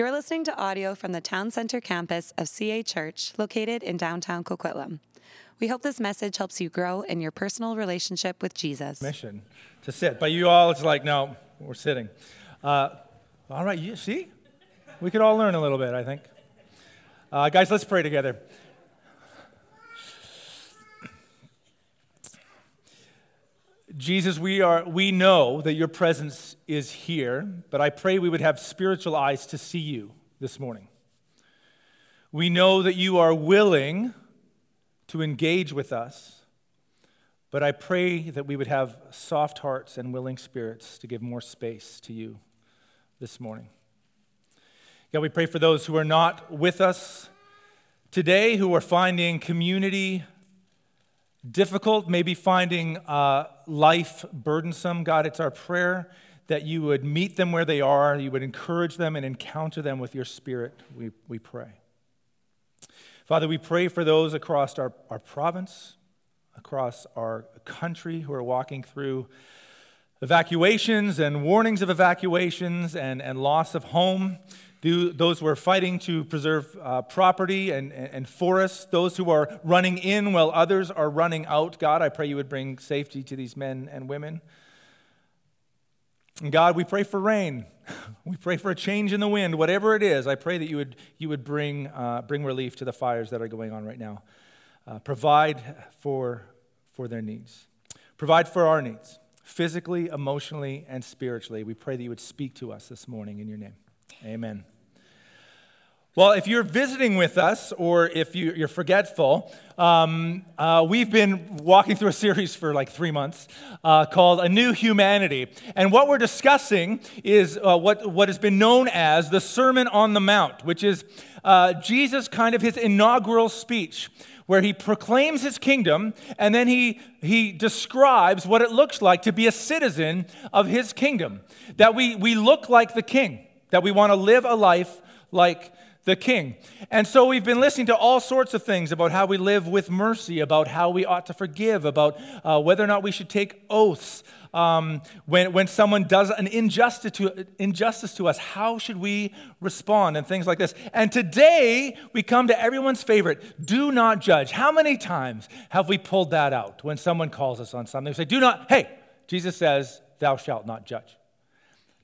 You're listening to audio from the Town Center campus of CA Church, located in downtown Coquitlam. We hope this message helps you grow in your personal relationship with Jesus. Mission to sit. But you all, it's like, no, we're sitting. Uh, all right, you see? We could all learn a little bit, I think. Uh, guys, let's pray together. Jesus, we, are, we know that your presence is here, but I pray we would have spiritual eyes to see you this morning. We know that you are willing to engage with us, but I pray that we would have soft hearts and willing spirits to give more space to you this morning. God, we pray for those who are not with us today, who are finding community difficult, maybe finding uh, life burdensome. God, it's our prayer that you would meet them where they are, you would encourage them and encounter them with your spirit, we, we pray. Father, we pray for those across our, our province, across our country who are walking through evacuations and warnings of evacuations and, and loss of home those who are fighting to preserve uh, property and, and forests, those who are running in while others are running out. God, I pray you would bring safety to these men and women. And God, we pray for rain. We pray for a change in the wind, whatever it is. I pray that you would, you would bring, uh, bring relief to the fires that are going on right now. Uh, provide for, for their needs. Provide for our needs, physically, emotionally, and spiritually. We pray that you would speak to us this morning in your name. Amen. Well, if you're visiting with us or if you, are forgetful, um, uh, we've been walking through a series for like three months uh, called A New Humanity. And what we're discussing is uh, what, what has been known as the Sermon on the Mount, which is uh, Jesus' kind of his inaugural speech where he proclaims his kingdom and then he, he describes what it looks like to be a citizen of his kingdom, that we, we look like the king that we want to live a life like the king. And so we've been listening to all sorts of things about how we live with mercy, about how we ought to forgive, about uh, whether or not we should take oaths. Um, when, when someone does an injustice to, injustice to us, how should we respond and things like this? And today we come to everyone's favorite do not judge. How many times have we pulled that out when someone calls us on something? We say, do not, hey, Jesus says, thou shalt not judge.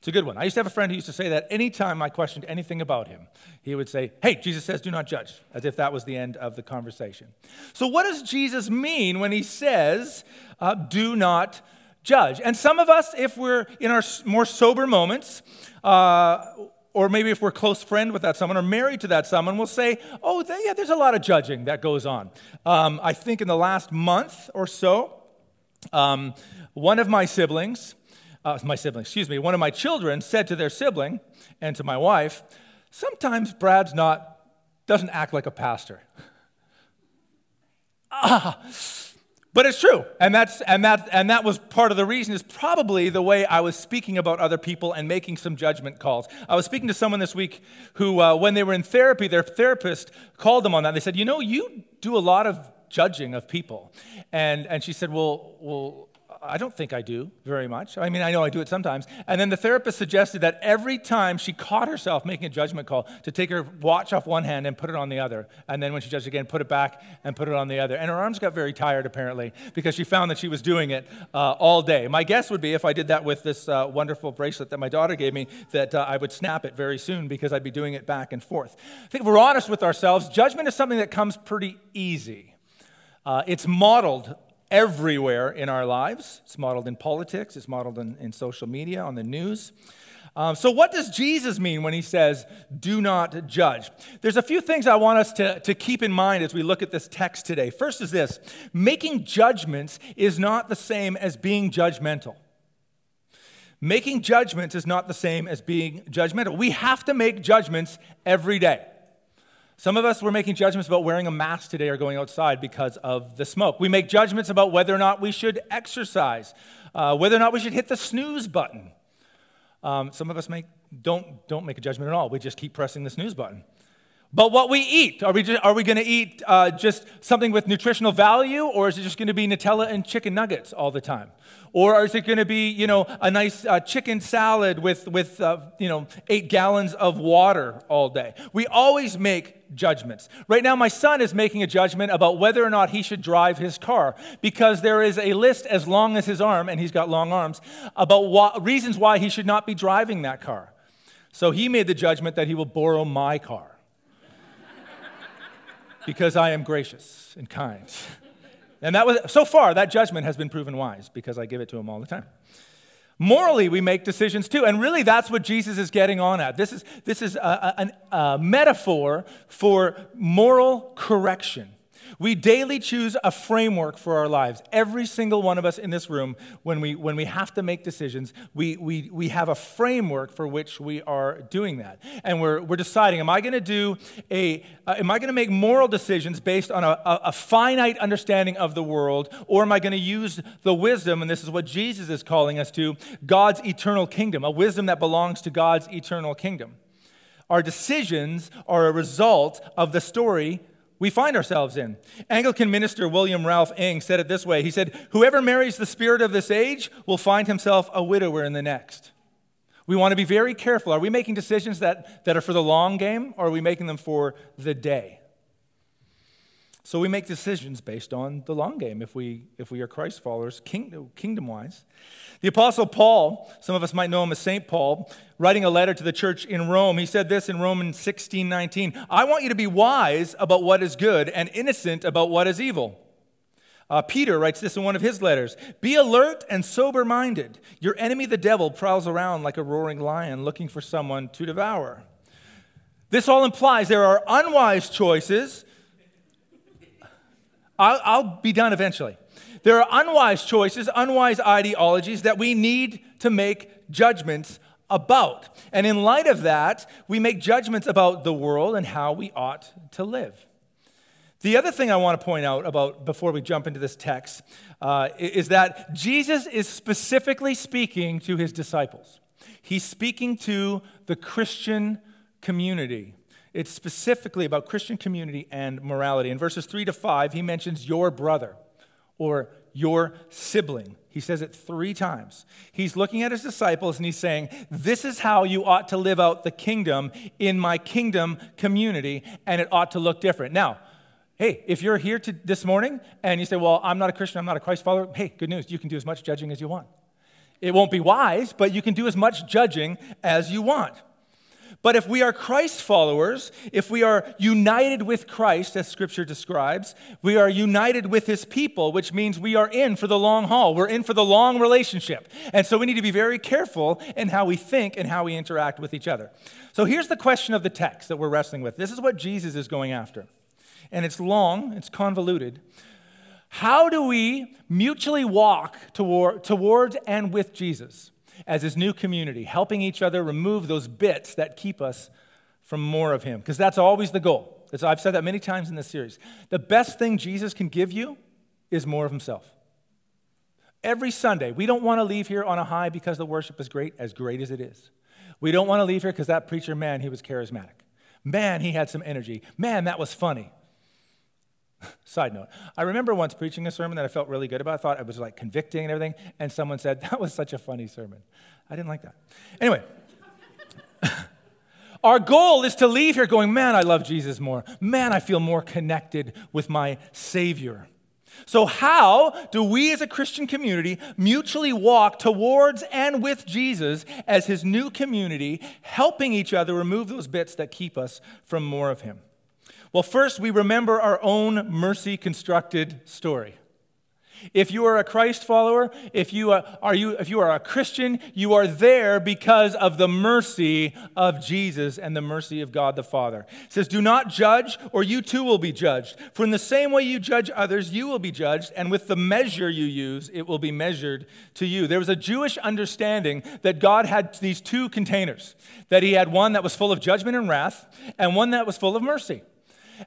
It's a good one. I used to have a friend who used to say that anytime I questioned anything about him, he would say, Hey, Jesus says, do not judge, as if that was the end of the conversation. So, what does Jesus mean when he says, uh, do not judge? And some of us, if we're in our more sober moments, uh, or maybe if we're close friend with that someone or married to that someone, we'll say, oh, yeah, there's a lot of judging that goes on. Um, I think in the last month or so, um, one of my siblings uh, my sibling, excuse me, one of my children said to their sibling and to my wife, sometimes Brad's not, doesn't act like a pastor. ah, but it's true. And, that's, and, that, and that was part of the reason, is probably the way I was speaking about other people and making some judgment calls. I was speaking to someone this week who, uh, when they were in therapy, their therapist called them on that. They said, You know, you do a lot of judging of people. And, and she said, Well, well I don't think I do very much. I mean, I know I do it sometimes. And then the therapist suggested that every time she caught herself making a judgment call, to take her watch off one hand and put it on the other. And then when she judged again, put it back and put it on the other. And her arms got very tired, apparently, because she found that she was doing it uh, all day. My guess would be if I did that with this uh, wonderful bracelet that my daughter gave me, that uh, I would snap it very soon because I'd be doing it back and forth. I think if we're honest with ourselves, judgment is something that comes pretty easy. Uh, it's modeled everywhere in our lives. It's modeled in politics, it's modeled in, in social media, on the news. Um, so, what does Jesus mean when he says, do not judge? There's a few things I want us to, to keep in mind as we look at this text today. First is this making judgments is not the same as being judgmental. Making judgments is not the same as being judgmental. We have to make judgments every day. Some of us were making judgments about wearing a mask today or going outside because of the smoke. We make judgments about whether or not we should exercise, uh, whether or not we should hit the snooze button. Um, some of us make, don't, don't make a judgment at all. We just keep pressing the snooze button. But what we eat, are we, are we going to eat uh, just something with nutritional value, or is it just going to be Nutella and chicken nuggets all the time? Or is it going to be, you know, a nice uh, chicken salad with, with uh, you know, eight gallons of water all day? We always make judgments. Right now, my son is making a judgment about whether or not he should drive his car because there is a list as long as his arm, and he's got long arms, about reasons why he should not be driving that car. So he made the judgment that he will borrow my car because I am gracious and kind. And that was, so far, that judgment has been proven wise because I give it to him all the time. Morally, we make decisions too. And really, that's what Jesus is getting on at. This is, this is a, a, a metaphor for moral correction. We daily choose a framework for our lives. Every single one of us in this room, when we, when we have to make decisions, we, we, we have a framework for which we are doing that. And we're, we're deciding, am I going to do a, uh, am I going to make moral decisions based on a, a, a finite understanding of the world, or am I going to use the wisdom, and this is what Jesus is calling us to, God's eternal kingdom, a wisdom that belongs to God's eternal kingdom? Our decisions are a result of the story we find ourselves in. Anglican minister William Ralph Inge said it this way He said, Whoever marries the spirit of this age will find himself a widower in the next. We want to be very careful. Are we making decisions that, that are for the long game, or are we making them for the day? So we make decisions based on the long game if we, if we are Christ followers, kingdom wise. The Apostle Paul, some of us might know him as St. Paul, writing a letter to the church in Rome, he said this in Romans 16 19 I want you to be wise about what is good and innocent about what is evil. Uh, Peter writes this in one of his letters Be alert and sober minded. Your enemy, the devil, prowls around like a roaring lion looking for someone to devour. This all implies there are unwise choices I'll, I'll be done eventually. There are unwise choices, unwise ideologies that we need to make judgments about. And in light of that, we make judgments about the world and how we ought to live. The other thing I want to point out about before we jump into this text uh, is that Jesus is specifically speaking to his disciples. He's speaking to the Christian community. It's specifically about Christian community and morality. In verses 3 to 5, he mentions your brother or your sibling. He says it three times. He's looking at his disciples and he's saying, This is how you ought to live out the kingdom in my kingdom community, and it ought to look different. Now, hey, if you're here to, this morning and you say, Well, I'm not a Christian, I'm not a Christ follower, hey, good news. You can do as much judging as you want. It won't be wise, but you can do as much judging as you want. But if we are Christ followers, if we are united with Christ, as Scripture describes, we are united with His people, which means we are in for the long haul. We're in for the long relationship. And so we need to be very careful in how we think and how we interact with each other. So here's the question of the text that we're wrestling with. This is what Jesus is going after. And it's long, it's convoluted. How do we mutually walk toward, towards and with Jesus? As his new community, helping each other remove those bits that keep us from more of him, because that's always the goal. As I've said that many times in this series. The best thing Jesus can give you is more of himself. Every Sunday, we don't want to leave here on a high because the worship is great, as great as it is. We don't want to leave here because that preacher, man, he was charismatic. Man, he had some energy. Man, that was funny. Side note, I remember once preaching a sermon that I felt really good about. I thought it was like convicting and everything, and someone said, That was such a funny sermon. I didn't like that. Anyway, our goal is to leave here going, Man, I love Jesus more. Man, I feel more connected with my Savior. So, how do we as a Christian community mutually walk towards and with Jesus as his new community, helping each other remove those bits that keep us from more of him? Well, first, we remember our own mercy constructed story. If you are a Christ follower, if you are, are you, if you are a Christian, you are there because of the mercy of Jesus and the mercy of God the Father. It says, Do not judge, or you too will be judged. For in the same way you judge others, you will be judged, and with the measure you use, it will be measured to you. There was a Jewish understanding that God had these two containers, that He had one that was full of judgment and wrath, and one that was full of mercy.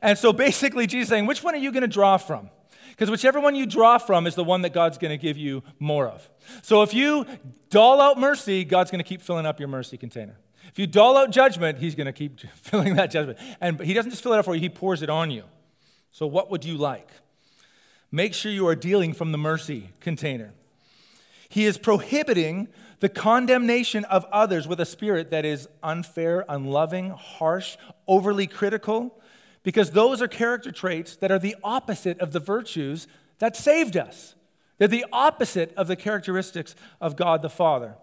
And so basically, Jesus is saying, which one are you going to draw from? Because whichever one you draw from is the one that God's going to give you more of. So if you doll out mercy, God's going to keep filling up your mercy container. If you dole out judgment, he's going to keep filling that judgment. And he doesn't just fill it up for you, he pours it on you. So, what would you like? Make sure you are dealing from the mercy container. He is prohibiting the condemnation of others with a spirit that is unfair, unloving, harsh, overly critical, because those are character traits that are the opposite of the virtues that saved us. They're the opposite of the characteristics of God the Father.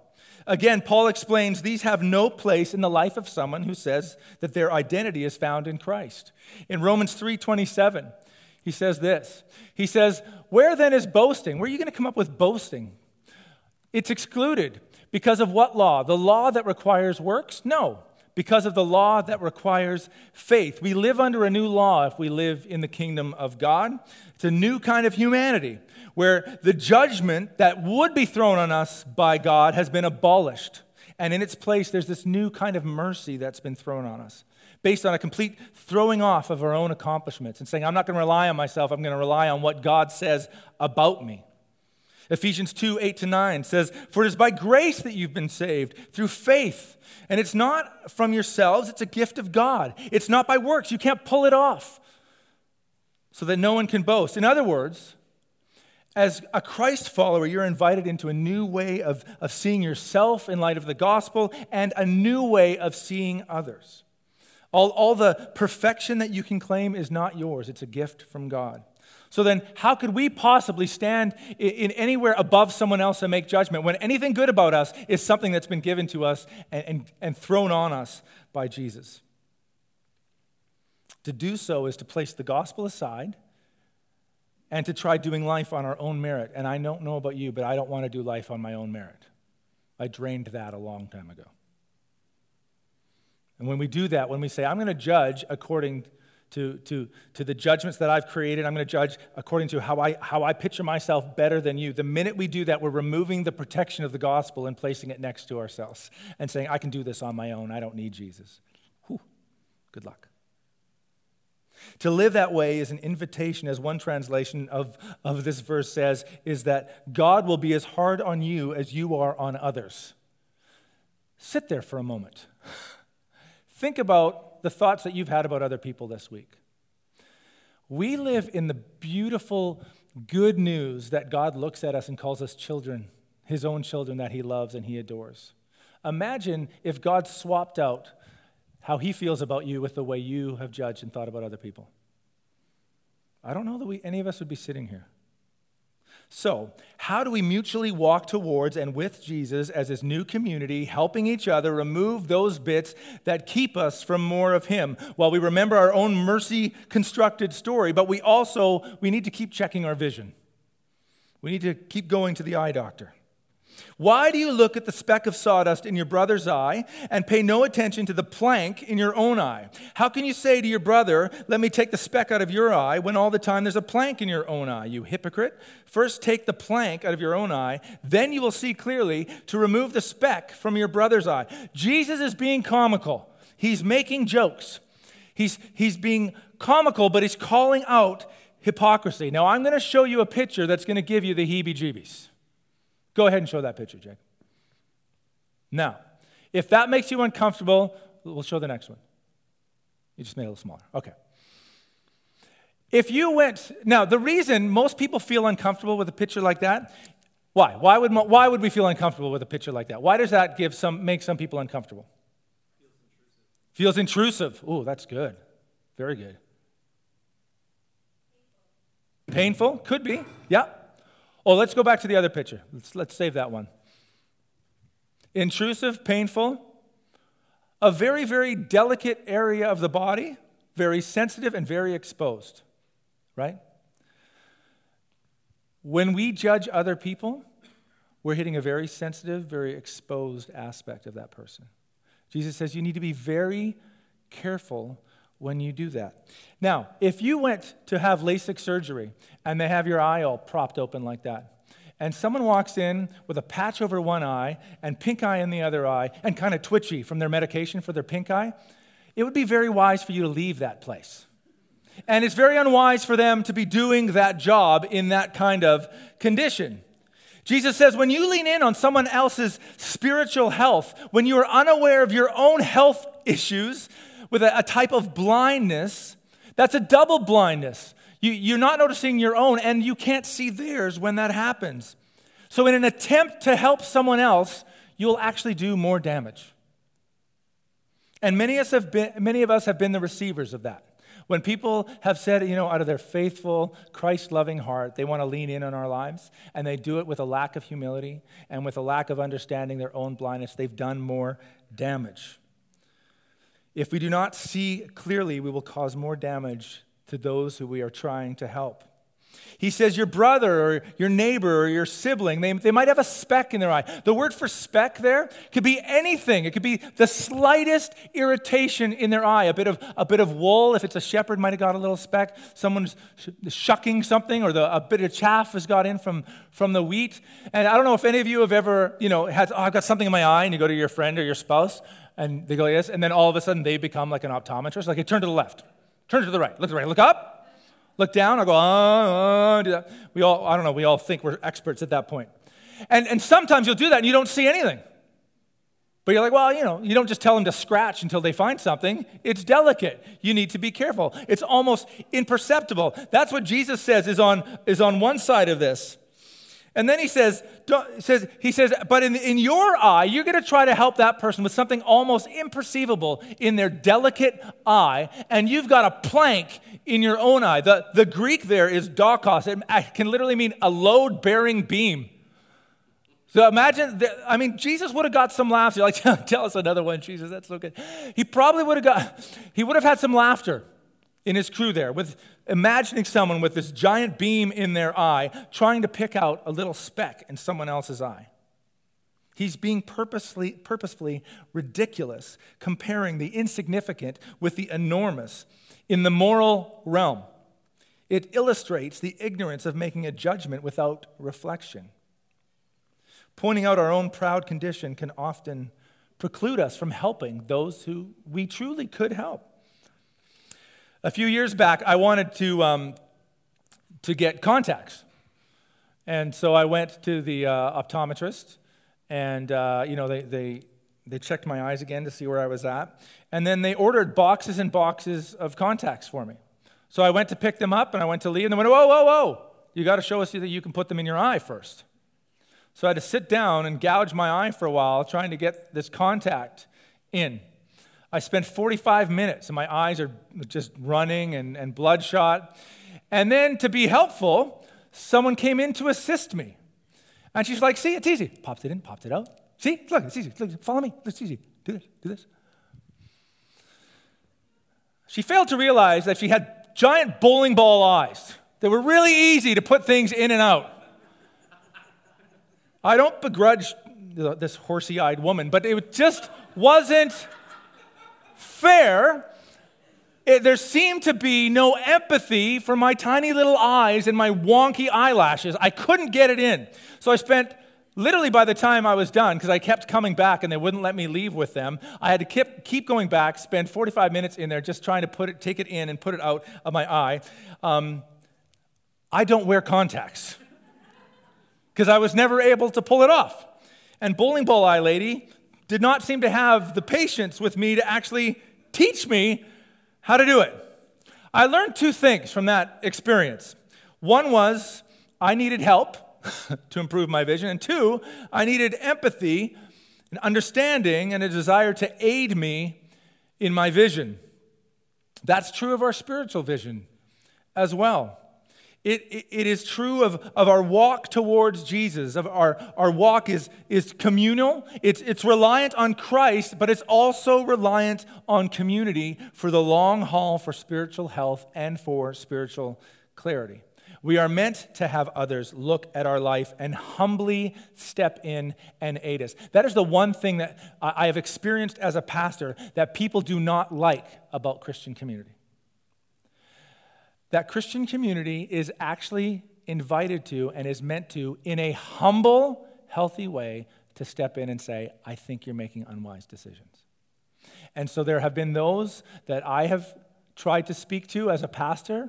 Again, Paul explains these have no place in the life of someone who says that their identity is found in Christ. In Romans 3:27, he says this. He says, "Where then is boasting? Where are you going to come up with boasting? It's excluded because of what law? The law that requires works? No, because of the law that requires faith. We live under a new law if we live in the kingdom of God. It's a new kind of humanity where the judgment that would be thrown on us by God has been abolished. And in its place, there's this new kind of mercy that's been thrown on us based on a complete throwing off of our own accomplishments and saying, I'm not going to rely on myself, I'm going to rely on what God says about me. Ephesians 2 8 to 9 says, For it is by grace that you've been saved, through faith. And it's not from yourselves, it's a gift of God. It's not by works. You can't pull it off so that no one can boast. In other words, as a Christ follower, you're invited into a new way of, of seeing yourself in light of the gospel and a new way of seeing others. All, all the perfection that you can claim is not yours, it's a gift from God. So then, how could we possibly stand in, anywhere above someone else and make judgment when anything good about us is something that's been given to us and, and, and thrown on us by Jesus? To do so is to place the gospel aside and to try doing life on our own merit. And I don't know about you, but I don't want to do life on my own merit. I drained that a long time ago. And when we do that, when we say, I'm going to judge according to, to, to the judgments that I've created, I'm going to judge according to how I, how I picture myself better than you. The minute we do that, we're removing the protection of the gospel and placing it next to ourselves and saying, I can do this on my own. I don't need Jesus. Whew. Good luck. To live that way is an invitation, as one translation of, of this verse says, is that God will be as hard on you as you are on others. Sit there for a moment. Think about the thoughts that you've had about other people this week. We live in the beautiful good news that God looks at us and calls us children, his own children that he loves and he adores. Imagine if God swapped out how he feels about you with the way you have judged and thought about other people. I don't know that we, any of us would be sitting here. So, how do we mutually walk towards and with Jesus as his new community, helping each other remove those bits that keep us from more of him? While we remember our own mercy constructed story, but we also we need to keep checking our vision. We need to keep going to the eye doctor. Why do you look at the speck of sawdust in your brother's eye and pay no attention to the plank in your own eye? How can you say to your brother, Let me take the speck out of your eye, when all the time there's a plank in your own eye, you hypocrite? First take the plank out of your own eye, then you will see clearly to remove the speck from your brother's eye. Jesus is being comical, he's making jokes. He's, he's being comical, but he's calling out hypocrisy. Now, I'm going to show you a picture that's going to give you the heebie jeebies. Go ahead and show that picture, Jake. Now, if that makes you uncomfortable, we'll show the next one. You just made it a little smaller. Okay. If you went, now the reason most people feel uncomfortable with a picture like that, why? Why would, why would we feel uncomfortable with a picture like that? Why does that give some, make some people uncomfortable? Feels intrusive. Feels intrusive. Ooh, that's good. Very good. Painful? Could be. Yeah. Oh, let's go back to the other picture. Let's, let's save that one. Intrusive, painful, a very, very delicate area of the body, very sensitive and very exposed, right? When we judge other people, we're hitting a very sensitive, very exposed aspect of that person. Jesus says you need to be very careful when you do that. Now, if you went to have LASIK surgery and they have your eye all propped open like that, and someone walks in with a patch over one eye and pink eye in the other eye and kind of twitchy from their medication for their pink eye, it would be very wise for you to leave that place. And it's very unwise for them to be doing that job in that kind of condition. Jesus says, when you lean in on someone else's spiritual health, when you are unaware of your own health issues with a, a type of blindness, that's a double blindness. You, you're not noticing your own, and you can't see theirs when that happens. So, in an attempt to help someone else, you'll actually do more damage. And many of us have been, many of us have been the receivers of that. When people have said, you know, out of their faithful, Christ loving heart, they want to lean in on our lives, and they do it with a lack of humility and with a lack of understanding their own blindness, they've done more damage. If we do not see clearly, we will cause more damage to those who we are trying to help. He says your brother or your neighbor or your sibling, they, they might have a speck in their eye. The word for speck there could be anything. It could be the slightest irritation in their eye. A bit of, a bit of wool, if it's a shepherd, might have got a little speck. Someone's shucking something or the, a bit of chaff has got in from, from the wheat. And I don't know if any of you have ever, you know, had, oh, I've got something in my eye, and you go to your friend or your spouse, and they go yes, and then all of a sudden they become like an optometrist. Like, hey, turn to the left, turn to the right, look to the right, look up look down, I go, uh, uh, do that. We all, I don't know, we all think we're experts at that point. And, and sometimes you'll do that and you don't see anything. But you're like, well, you know, you don't just tell them to scratch until they find something. It's delicate. You need to be careful. It's almost imperceptible. That's what Jesus says is on, is on one side of this. And then he says, says he says, but in, in your eye, you're going to try to help that person with something almost imperceivable in their delicate eye, and you've got a plank in your own eye. The, the Greek there is dokos. It can literally mean a load bearing beam. So imagine, that, I mean, Jesus would have got some laughs. You're like, tell us another one, Jesus, that's so good. He probably would have got, he would have had some laughter in his crew there with imagining someone with this giant beam in their eye trying to pick out a little speck in someone else's eye. He's being purposely, purposefully ridiculous, comparing the insignificant with the enormous in the moral realm. It illustrates the ignorance of making a judgment without reflection. Pointing out our own proud condition can often preclude us from helping those who we truly could help. A few years back, I wanted to, um, to get contacts. And so I went to the uh, optometrist, and uh, you know they, they, they checked my eyes again to see where I was at. And then they ordered boxes and boxes of contacts for me. So I went to pick them up, and I went to leave, and they went, whoa, whoa, whoa, you got to show us that you can put them in your eye first. So I had to sit down and gouge my eye for a while trying to get this contact in. I spent 45 minutes and my eyes are just running and, and bloodshot. And then to be helpful, someone came in to assist me. And she's like, see, it's easy. Pops it in, pops it out. See, look, it's easy. Look, follow me. It's easy. Do this, do this. She failed to realize that she had giant bowling ball eyes that were really easy to put things in and out. I don't begrudge this horsey eyed woman, but it just wasn't fair, it, there seemed to be no empathy for my tiny little eyes and my wonky eyelashes. I couldn't get it in. So I spent literally by the time I was done, because I kept coming back and they wouldn't let me leave with them, I had to keep, keep going back, spend 45 minutes in there just trying to put it, take it in and put it out of my eye. Um, I don't wear contacts because I was never able to pull it off. And Bowling Ball Eye Lady did not seem to have the patience with me to actually teach me how to do it. I learned two things from that experience. One was I needed help to improve my vision, and two, I needed empathy and understanding and a desire to aid me in my vision. That's true of our spiritual vision as well. It, it, it is true of, of our walk towards Jesus. Of our, our walk is, is communal. It's, it's reliant on Christ, but it's also reliant on community for the long haul for spiritual health and for spiritual clarity. We are meant to have others look at our life and humbly step in and aid us. That is the one thing that I have experienced as a pastor that people do not like about Christian community that Christian community is actually invited to and is meant to, in a humble, healthy way, to step in and say, I think you're making unwise decisions. And so there have been those that I have tried to speak to as a pastor,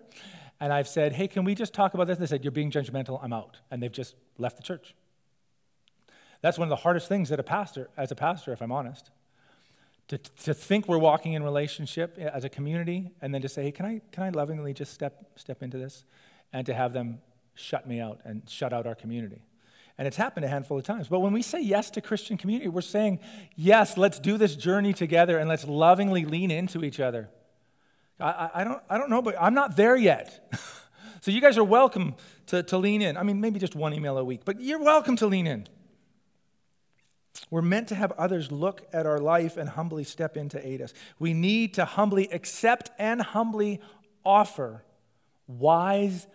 and I've said, Hey, can we just talk about this? And they said, You're being judgmental, I'm out. And they've just left the church. That's one of the hardest things that a pastor, as a pastor, if I'm honest. To, to think we're walking in relationship as a community and then to say, hey, can I, can I lovingly just step, step into this? And to have them shut me out and shut out our community. And it's happened a handful of times. But when we say yes to Christian community, we're saying, yes, let's do this journey together and let's lovingly lean into each other. I, I, don't, I don't know, but I'm not there yet. so you guys are welcome to, to lean in. I mean, maybe just one email a week, but you're welcome to lean in. We're meant to have others look at our life and humbly step in to aid us. We need to humbly accept and humbly offer wise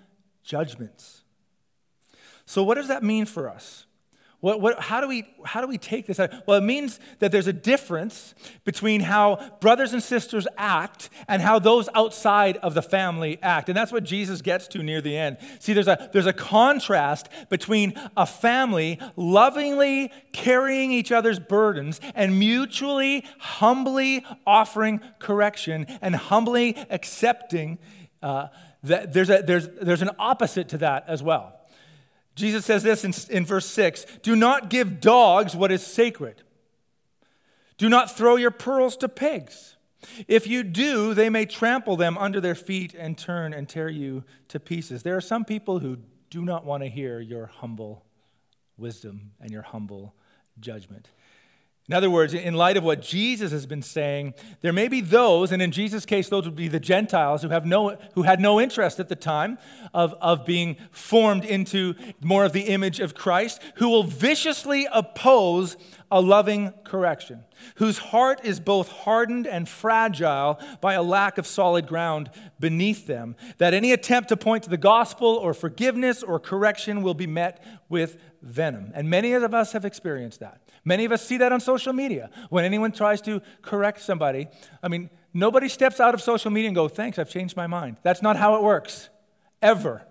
judgments. So, what does that mean for us? What, what, how, do we, how do we take this? Well, it means that there's a difference between how brothers and sisters act and how those outside of the family act. And that's what Jesus gets to near the end. See, there's a, there's a contrast between a family lovingly carrying each other's burdens and mutually, humbly offering correction and humbly accepting. Uh, that there's, a, there's, there's an opposite to that as well. Jesus says this in, in verse 6 Do not give dogs what is sacred. Do not throw your pearls to pigs. If you do, they may trample them under their feet and turn and tear you to pieces. There are some people who do not want to hear your humble wisdom and your humble judgment. In other words, in light of what Jesus has been saying, there may be those, and in Jesus' case, those would be the Gentiles who, have no, who had no interest at the time of, of being formed into more of the image of Christ, who will viciously oppose a loving correction, whose heart is both hardened and fragile by a lack of solid ground beneath them, that any attempt to point to the gospel or forgiveness or correction will be met with venom. And many of us have experienced that. Many of us see that on social media. When anyone tries to correct somebody, I mean, nobody steps out of social media and go, "Thanks, I've changed my mind." That's not how it works. Ever.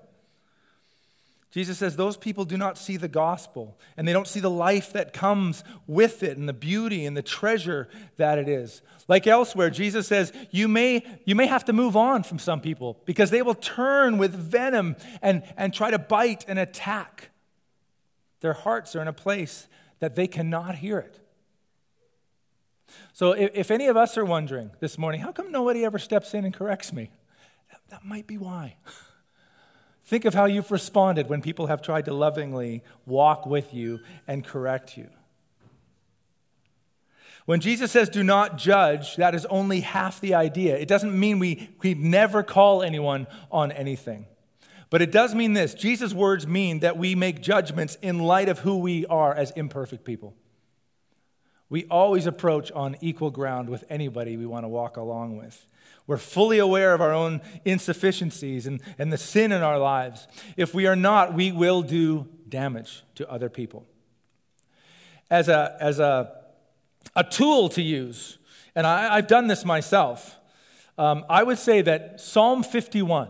Jesus says those people do not see the gospel and they don't see the life that comes with it and the beauty and the treasure that it is. Like elsewhere, Jesus says you may, you may have to move on from some people because they will turn with venom and, and try to bite and attack. Their hearts are in a place that they cannot hear it. So, if, if any of us are wondering this morning, how come nobody ever steps in and corrects me? That, that might be why. Think of how you've responded when people have tried to lovingly walk with you and correct you. When Jesus says, do not judge, that is only half the idea. It doesn't mean we, we never call anyone on anything. But it does mean this Jesus' words mean that we make judgments in light of who we are as imperfect people. We always approach on equal ground with anybody we want to walk along with. We're fully aware of our own insufficiencies and, and the sin in our lives. If we are not, we will do damage to other people. As a, as a, a tool to use, and I, have done this myself, um, I would say that Psalm 51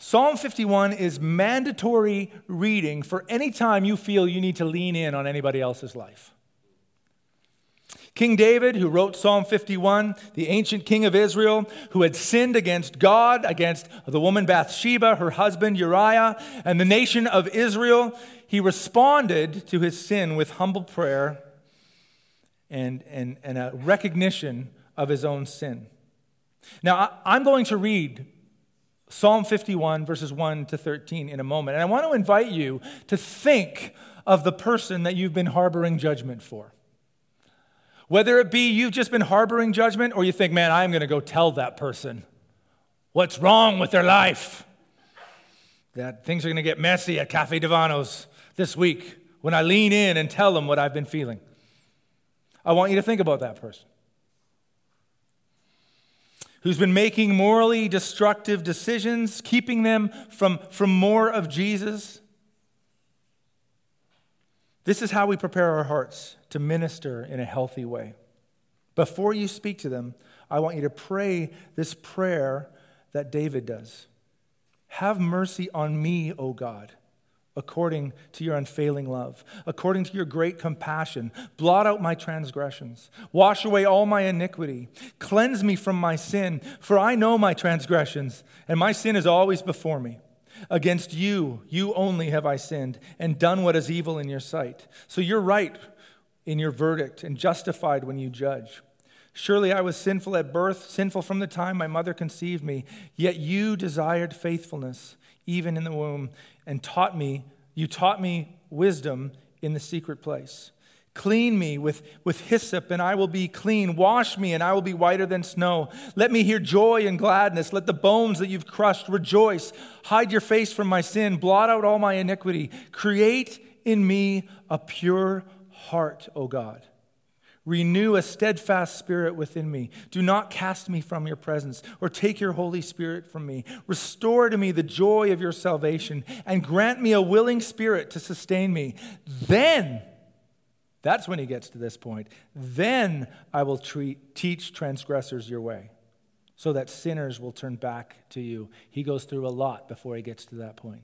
Psalm 51 is mandatory reading for any time you feel you need to lean in on anybody else's life. King David, who wrote Psalm 51, the ancient king of Israel, who had sinned against God, against the woman Bathsheba, her husband Uriah, and the nation of Israel, he responded to his sin with humble prayer and, and, and a recognition of his own sin. Now, I'm going to read Psalm 51, verses 1 to 13, in a moment. And I want to invite you to think of the person that you've been harboring judgment for. Whether it be you've just been harboring judgment or you think, man, I'm going to go tell that person what's wrong with their life. That things are going to get messy at Cafe Divano's this week when I lean in and tell them what I've been feeling. I want you to think about that person who's been making morally destructive decisions, keeping them from, from more of Jesus. This is how we prepare our hearts to minister in a healthy way. Before you speak to them, I want you to pray this prayer that David does Have mercy on me, O God according to your unfailing love, according to your great compassion. Blot out my transgressions, wash away all my iniquity, cleanse me from my sin, for I know my transgressions, and my sin is always before me. Against you, you only have I sinned and done what is evil in your sight. So you're right in your verdict and justified when you judge. Surely I was sinful at birth, sinful from the time my mother conceived me. Yet you desired faithfulness even in the womb and taught me, you taught me wisdom in the secret place. Clean me with, with hyssop, and I will be clean. Wash me, and I will be whiter than snow. Let me hear joy and gladness. Let the bones that you've crushed rejoice. Hide your face from my sin. Blot out all my iniquity. Create in me a pure heart, O God. Renew a steadfast spirit within me. Do not cast me from your presence or take your Holy Spirit from me. Restore to me the joy of your salvation and grant me a willing spirit to sustain me. Then, that's when he gets to this point. Then I will treat, teach transgressors your way so that sinners will turn back to you. He goes through a lot before he gets to that point.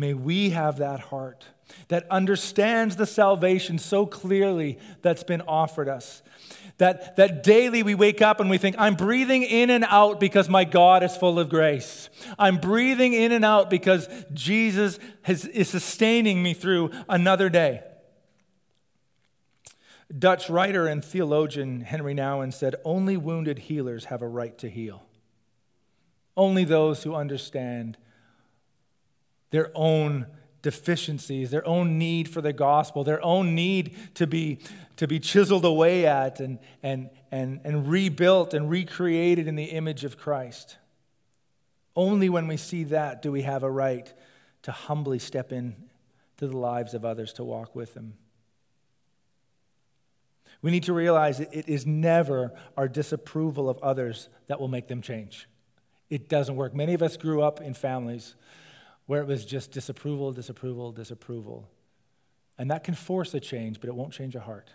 May we have that heart that understands the salvation so clearly that's been offered us. That, that daily we wake up and we think, I'm breathing in and out because my God is full of grace. I'm breathing in and out because Jesus has, is sustaining me through another day. Dutch writer and theologian Henri Nouwen said, Only wounded healers have a right to heal. Only those who understand their own deficiencies, their own need for the gospel, their own need to be, to be chiseled away at and, and, and, and rebuilt and recreated in the image of Christ. Only when we see that do we have a right to humbly step in to the lives of others to walk with them. We need to realize that it is never our disapproval of others that will make them change. It doesn't work. Many of us grew up in families where it was just disapproval, disapproval, disapproval. And that can force a change, but it won't change a heart.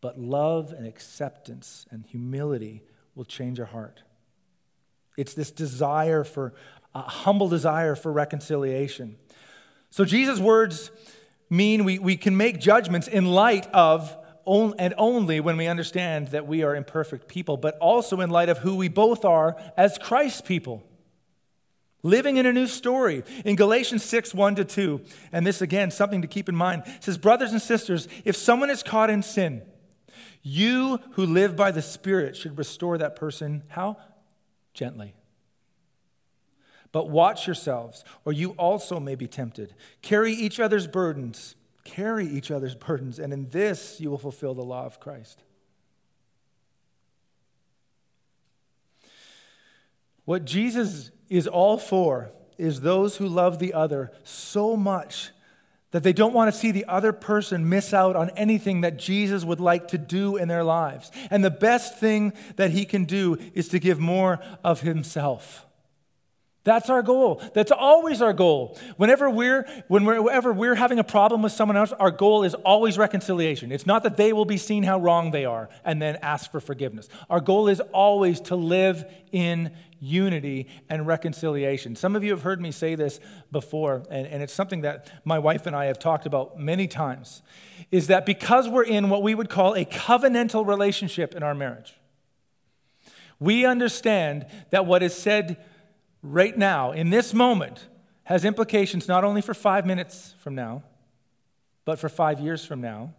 But love and acceptance and humility will change a heart. It's this desire for, a humble desire for reconciliation. So Jesus' words mean we, we can make judgments in light of and only when we understand that we are imperfect people, but also in light of who we both are as Christ's people. Living in a new story. In Galatians 6, 1 to 2, and this again, something to keep in mind, says, Brothers and sisters, if someone is caught in sin, you who live by the Spirit should restore that person. How? Gently. But watch yourselves, or you also may be tempted. Carry each other's burdens Carry each other's burdens, and in this you will fulfill the law of Christ. What Jesus is all for is those who love the other so much that they don't want to see the other person miss out on anything that Jesus would like to do in their lives. And the best thing that he can do is to give more of himself. That's our goal. That's always our goal. Whenever we're, whenever we're having a problem with someone else, our goal is always reconciliation. It's not that they will be seen how wrong they are and then ask for forgiveness. Our goal is always to live in unity and reconciliation. Some of you have heard me say this before, and, and it's something that my wife and I have talked about many times, is that because we're in what we would call a covenantal relationship in our marriage, we understand that what is said right now, in this moment, has implications not only for five minutes from now, but for five years from now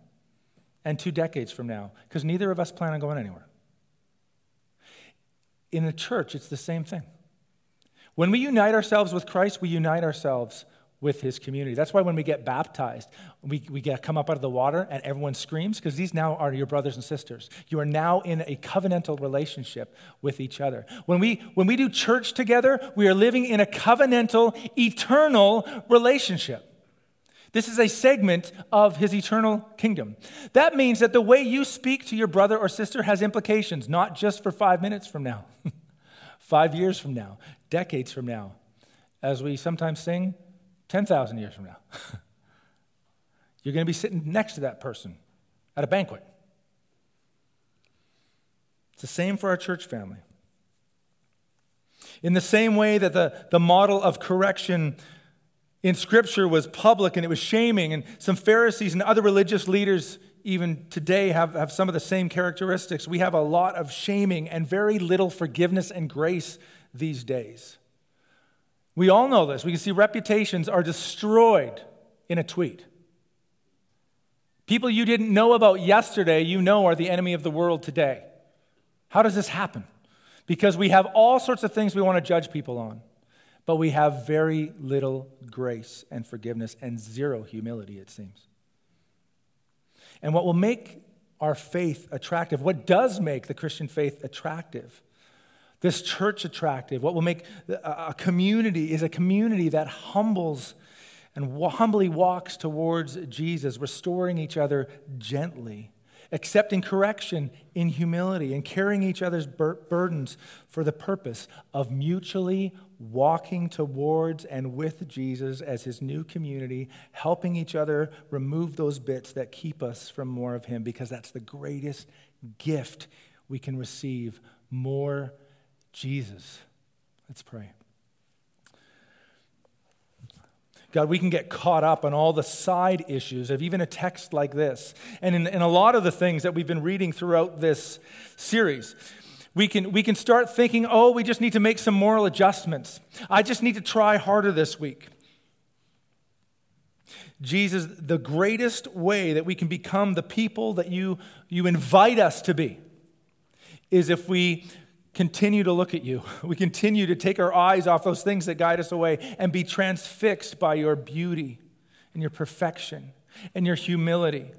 and two decades from now, because neither of us plan on going anywhere. In the church, it's the same thing. When we unite ourselves with Christ, we unite ourselves with his community. That's why when we get baptized, we, we get come up out of the water and everyone screams because these now are your brothers and sisters. You are now in a covenantal relationship with each other. When we when we do church together, we are living in a covenantal, eternal relationship. This is a segment of his eternal kingdom. That means that the way you speak to your brother or sister has implications, not just for five minutes from now, five years from now, decades from now. As we sometimes sing, 10,000 years from now. You're going to be sitting next to that person at a banquet. It's the same for our church family. In the same way that the, the model of correction in Scripture was public and it was shaming, and some Pharisees and other religious leaders, even today, have, have some of the same characteristics. We have a lot of shaming and very little forgiveness and grace these days. We all know this. We can see reputations are destroyed in a tweet. People you didn't know about yesterday, you know are the enemy of the world today. How does this happen? Because we have all sorts of things we want to judge people on, but we have very little grace and forgiveness and zero humility, it seems. And what will make our faith attractive, what does make the Christian faith attractive, this church attractive, what will make a community is a community that humbles and humbly walks towards Jesus, restoring each other gently, accepting correction in humility, and carrying each other's bur- burdens for the purpose of mutually walking towards and with Jesus as his new community, helping each other remove those bits that keep us from more of him, because that's the greatest gift we can receive more Jesus. Let's pray. God, we can get caught up on all the side issues of even a text like this. And in, in a lot of the things that we've been reading throughout this series, we can, we can start thinking, oh, we just need to make some moral adjustments. I just need to try harder this week. Jesus, the greatest way that we can become the people that you, you invite us to be is if we continue to look at you. We continue to take our eyes off those things that guide us away and be transfixed by your beauty and your perfection and your humility.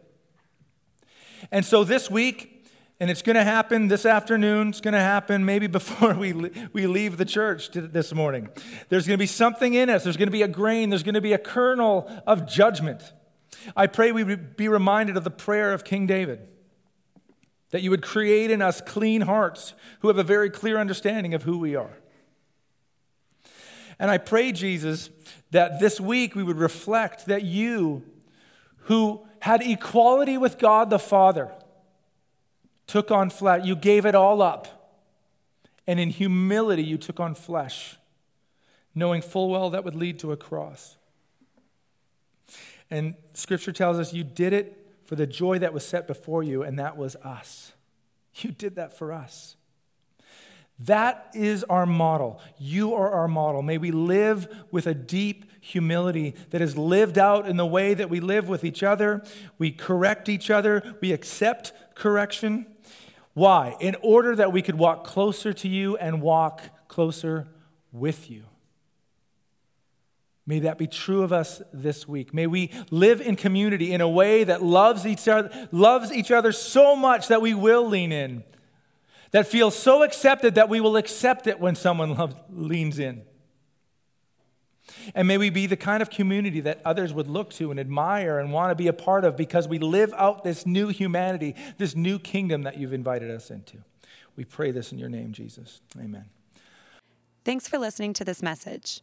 And so this week, and it's going to happen this afternoon, it's going to happen maybe before we, we leave the church this morning. There's going to be something in us, there's going to be a grain, there's going to be a kernel of judgment. I pray we be reminded of the prayer of King David that you would create in us clean hearts who have a very clear understanding of who we are. And I pray, Jesus, that this week we would reflect that you, who had equality with God the Father, took on flesh. You gave it all up. And in humility, you took on flesh, knowing full well that would lead to a cross. And scripture tells us you did it for the joy that was set before you, and that was us. You did that for us. That is our model. You are our model. May we live with a deep humility that is lived out in the way that we live with each other. We correct each other. We accept correction. Why? In order that we could walk closer to you and walk closer with you. May that be true of us this week. May we live in community in a way that loves each other, loves each other so much that we will lean in. That feels so accepted that we will accept it when someone loves, leans in. And may we be the kind of community that others would look to and admire and want to be a part of because we live out this new humanity, this new kingdom that you've invited us into. We pray this in your name, Jesus. Amen. Thanks for listening to this message.